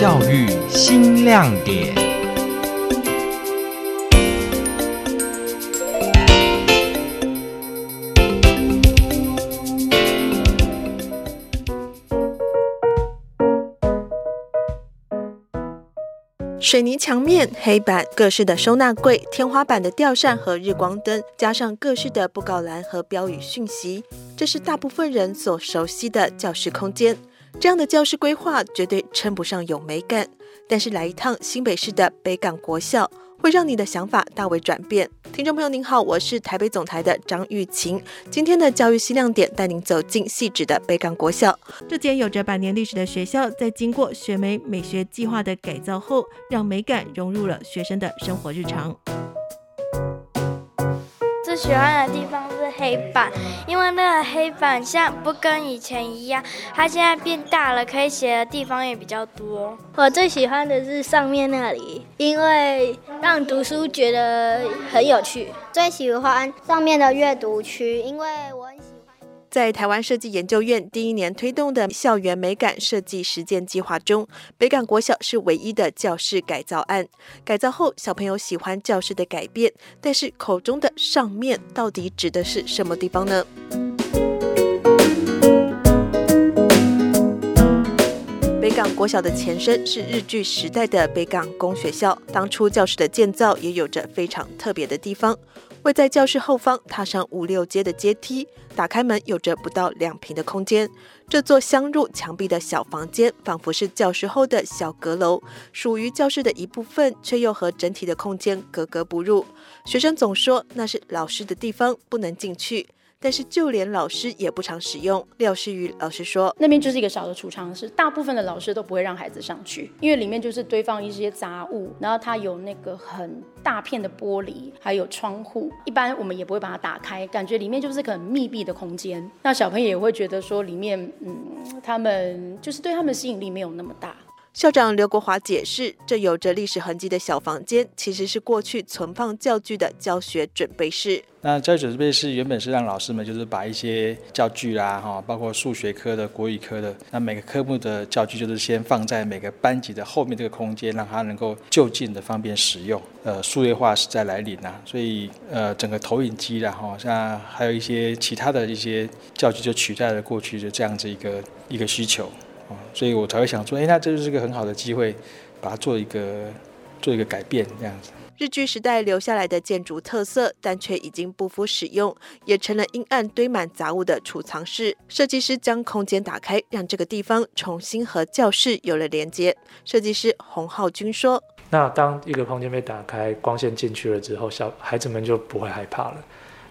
教育新亮点。水泥墙面、黑板、各式的收纳柜、天花板的吊扇和日光灯，加上各式的布告栏和标语讯息，这是大部分人所熟悉的教室空间。这样的教室规划绝对称不上有美感，但是来一趟新北市的北港国校。会让你的想法大为转变。听众朋友您好，我是台北总台的张玉琴。今天的教育新亮点带您走进细致的北港国校。这间有着百年历史的学校，在经过学美美学计划的改造后，让美感融入了学生的生活日常。喜欢的地方是黑板，因为那个黑板像不跟以前一样，它现在变大了，可以写的地方也比较多。我最喜欢的是上面那里，因为让读书觉得很有趣。最喜欢上面的阅读区，因为我很喜。在台湾设计研究院第一年推动的校园美感设计实践计划中，北港国小是唯一的教室改造案。改造后，小朋友喜欢教室的改变，但是口中的上面到底指的是什么地方呢？北港国小的前身是日据时代的北港工学校，当初教室的建造也有着非常特别的地方。位在教室后方，踏上五六阶的阶梯，打开门，有着不到两平的空间。这座镶入墙壁的小房间，仿佛是教室后的小阁楼，属于教室的一部分，却又和整体的空间格格不入。学生总说那是老师的地方，不能进去。但是就连老师也不常使用。廖世宇老师说，那边就是一个小的储藏室，大部分的老师都不会让孩子上去，因为里面就是堆放一些杂物，然后它有那个很大片的玻璃，还有窗户，一般我们也不会把它打开，感觉里面就是个很密闭的空间。那小朋友也会觉得说里面，嗯，他们就是对他们吸引力没有那么大。校长刘国华解释，这有着历史痕迹的小房间，其实是过去存放教具的教学准备室。那教学准备室原本是让老师们就是把一些教具啦，哈，包括数学科的、国语科的，那每个科目的教具就是先放在每个班级的后面这个空间，让它能够就近的方便使用。呃，数位化是在来临啊，所以呃，整个投影机啦，哈，像还有一些其他的一些教具就取代了过去的这样子一个一个需求。所以我才会想说，哎，那这就是个很好的机会，把它做一个做一个改变，这样子。日据时代留下来的建筑特色，但却已经不敷使用，也成了阴暗堆满杂物的储藏室。设计师将空间打开，让这个地方重新和教室有了连接。设计师洪浩军说：“那当一个空间被打开，光线进去了之后，小孩子们就不会害怕了。”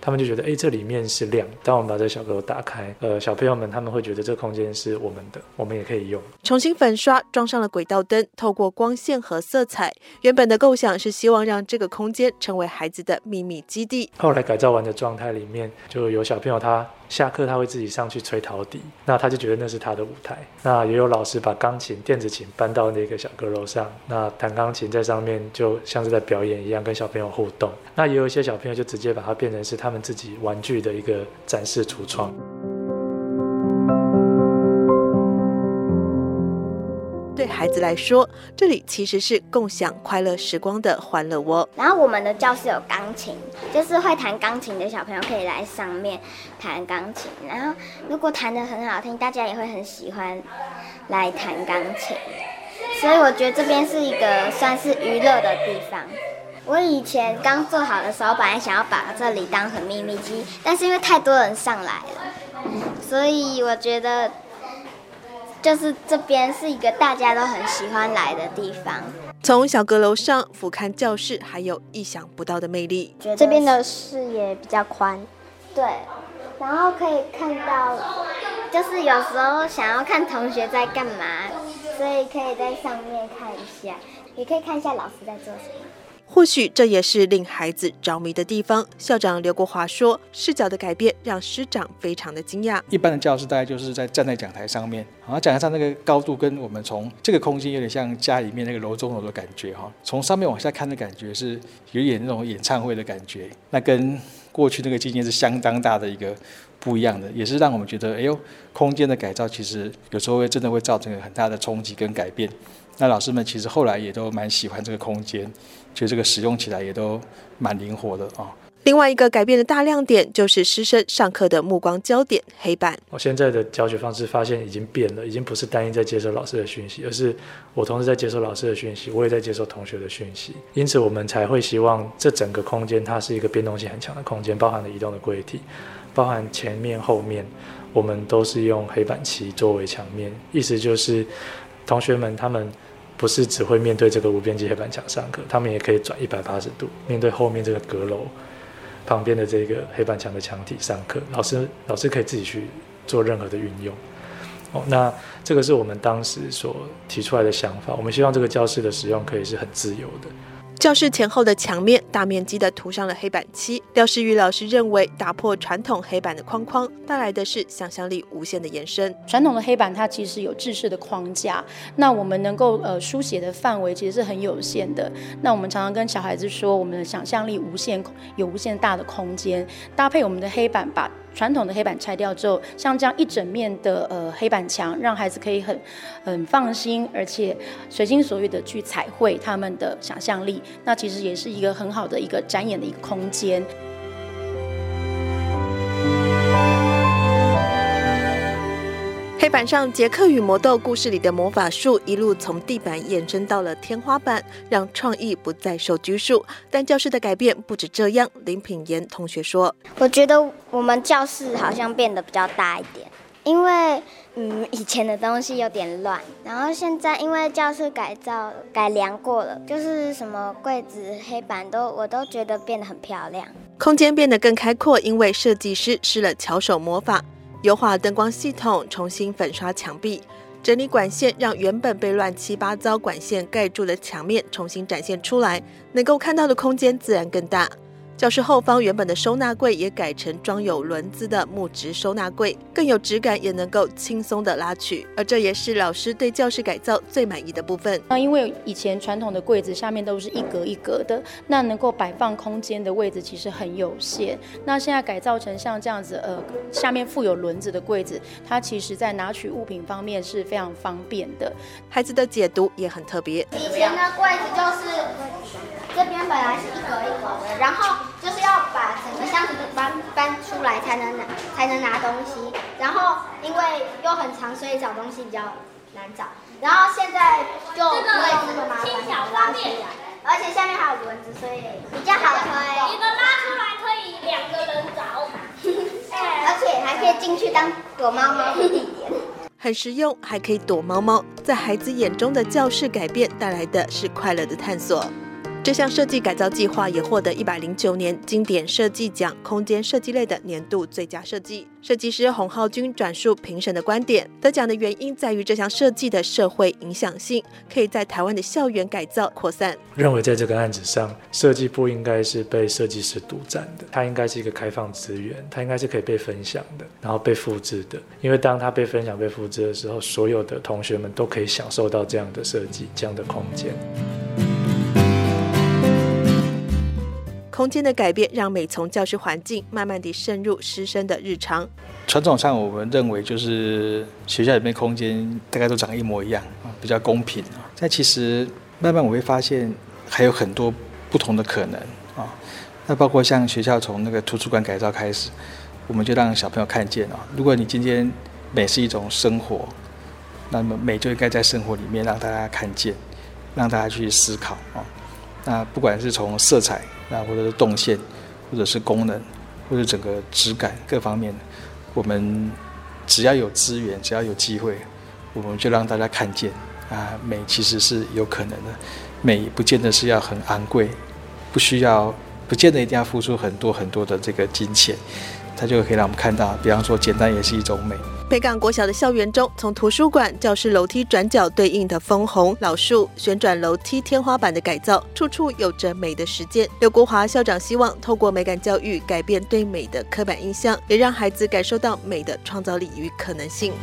他们就觉得，哎，这里面是亮。当我们把这个小阁楼打开，呃，小朋友们他们会觉得这个空间是我们的，我们也可以用。重新粉刷，装上了轨道灯，透过光线和色彩。原本的构想是希望让这个空间成为孩子的秘密基地。后来改造完的状态里面，就有小朋友他。下课他会自己上去吹陶笛，那他就觉得那是他的舞台。那也有老师把钢琴、电子琴搬到那个小阁楼上，那弹钢琴在上面就像是在表演一样，跟小朋友互动。那也有一些小朋友就直接把它变成是他们自己玩具的一个展示橱窗。对孩子来说，这里其实是共享快乐时光的欢乐窝。然后我们的教室有钢琴，就是会弹钢琴的小朋友可以来上面弹钢琴。然后如果弹得很好听，大家也会很喜欢来弹钢琴。所以我觉得这边是一个算是娱乐的地方。我以前刚做好的时候，本来想要把这里当成秘密基但是因为太多人上来了，所以我觉得。就是这边是一个大家都很喜欢来的地方。从小阁楼上俯瞰教室，还有意想不到的魅力。这边的视野比较宽，对，然后可以看到，就是有时候想要看同学在干嘛，所以可以在上面看一下，也可以看一下老师在做什么。或许这也是令孩子着迷的地方。校长刘国华说：“视角的改变让师长非常的惊讶。一般的教室大概就是在站在讲台上面，然后，讲台上那个高度跟我们从这个空间有点像家里面那个楼中楼的感觉哈。从上面往下看的感觉是有点那种演唱会的感觉，那跟。”过去那个经验是相当大的一个不一样的，也是让我们觉得，哎呦，空间的改造其实有时候会真的会造成很大的冲击跟改变。那老师们其实后来也都蛮喜欢这个空间，觉得这个使用起来也都蛮灵活的啊。另外一个改变的大亮点就是师生上课的目光焦点——黑板。我现在的教学方式发现已经变了，已经不是单一在接受老师的讯息，而是我同时在接受老师的讯息，我也在接受同学的讯息。因此，我们才会希望这整个空间它是一个变动性很强的空间，包含了移动的柜体，包含前面、后面，我们都是用黑板漆作为墙面。意思就是，同学们他们不是只会面对这个无边际黑板墙上课，他们也可以转一百八十度，面对后面这个阁楼。旁边的这个黑板墙的墙体上课，老师老师可以自己去做任何的运用。哦，那这个是我们当时所提出来的想法，我们希望这个教室的使用可以是很自由的。教室前后的墙面大面积的涂上了黑板漆。廖世玉老师认为，打破传统黑板的框框，带来的是想象力无限的延伸。传统的黑板它其实有制式的框架，那我们能够呃书写的范围其实是很有限的。那我们常常跟小孩子说，我们的想象力无限，有无限大的空间，搭配我们的黑板把。传统的黑板拆掉之后，像这样一整面的呃黑板墙，让孩子可以很很放心，而且随心所欲的去彩绘他们的想象力。那其实也是一个很好的一个展演的一个空间。黑板上《杰克与魔豆》故事里的魔法术，一路从地板延伸到了天花板，让创意不再受拘束。但教室的改变不止这样，林品言同学说：“我觉得我们教室好像变得比较大一点，因为嗯以前的东西有点乱，然后现在因为教室改造改良过了，就是什么柜子、黑板都我都觉得变得很漂亮，空间变得更开阔，因为设计师施了巧手魔法。”优化灯光系统，重新粉刷墙壁，整理管线，让原本被乱七八糟管线盖住的墙面重新展现出来，能够看到的空间自然更大。教室后方原本的收纳柜也改成装有轮子的木质收纳柜，更有质感，也能够轻松的拉取。而这也是老师对教室改造最满意的部分。那因为以前传统的柜子下面都是一格一格的，那能够摆放空间的位置其实很有限。那现在改造成像这样子，呃，下面附有轮子的柜子，它其实在拿取物品方面是非常方便的。孩子的解读也很特别。以前的柜子就是这边本来是一格一格的，然后。就是要把整个箱子搬搬出来才能拿才能拿东西，然后因为又很长，所以找东西比较难找。然后现在就不会这么麻烦，拉出来，而且下面还有轮子，所以比较好推。一个拉出来可以两个人找，而且还可以进去当躲猫猫的地点，很实用，还可以躲猫猫。在孩子眼中的教室改变带来的是快乐的探索。这项设计改造计划也获得一百零九年经典设计奖空间设计类的年度最佳设计。设计师洪浩军转述评审的观点：得奖的原因在于这项设计的社会影响性，可以在台湾的校园改造扩散。认为在这个案子上，设计不应该是被设计师独占的，它应该是一个开放资源，它应该是可以被分享的，然后被复制的。因为当它被分享、被复制的时候，所有的同学们都可以享受到这样的设计、这样的空间。空间的改变，让美从教室环境慢慢地渗入师生的日常。传统上，我们认为就是学校里面空间大概都长一模一样啊，比较公平啊。但其实慢慢我会发现，还有很多不同的可能啊。那包括像学校从那个图书馆改造开始，我们就让小朋友看见啊，如果你今天美是一种生活，那么美就应该在生活里面让大家看见，让大家去思考啊。那不管是从色彩。那或者是动线，或者是功能，或者整个质感各方面，我们只要有资源，只要有机会，我们就让大家看见啊，美其实是有可能的。美不见得是要很昂贵，不需要，不见得一定要付出很多很多的这个金钱，它就可以让我们看到，比方说简单也是一种美。北港国小的校园中，从图书馆、教室楼梯转角对应的枫红老树、旋转楼梯天花板的改造，处处有着美的实践。刘国华校长希望透过美感教育，改变对美的刻板印象，也让孩子感受到美的创造力与可能性。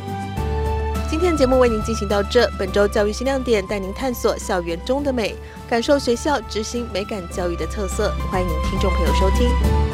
今天节目为您进行到这，本周教育新亮点带您探索校园中的美，感受学校执行美感教育的特色。欢迎听众朋友收听。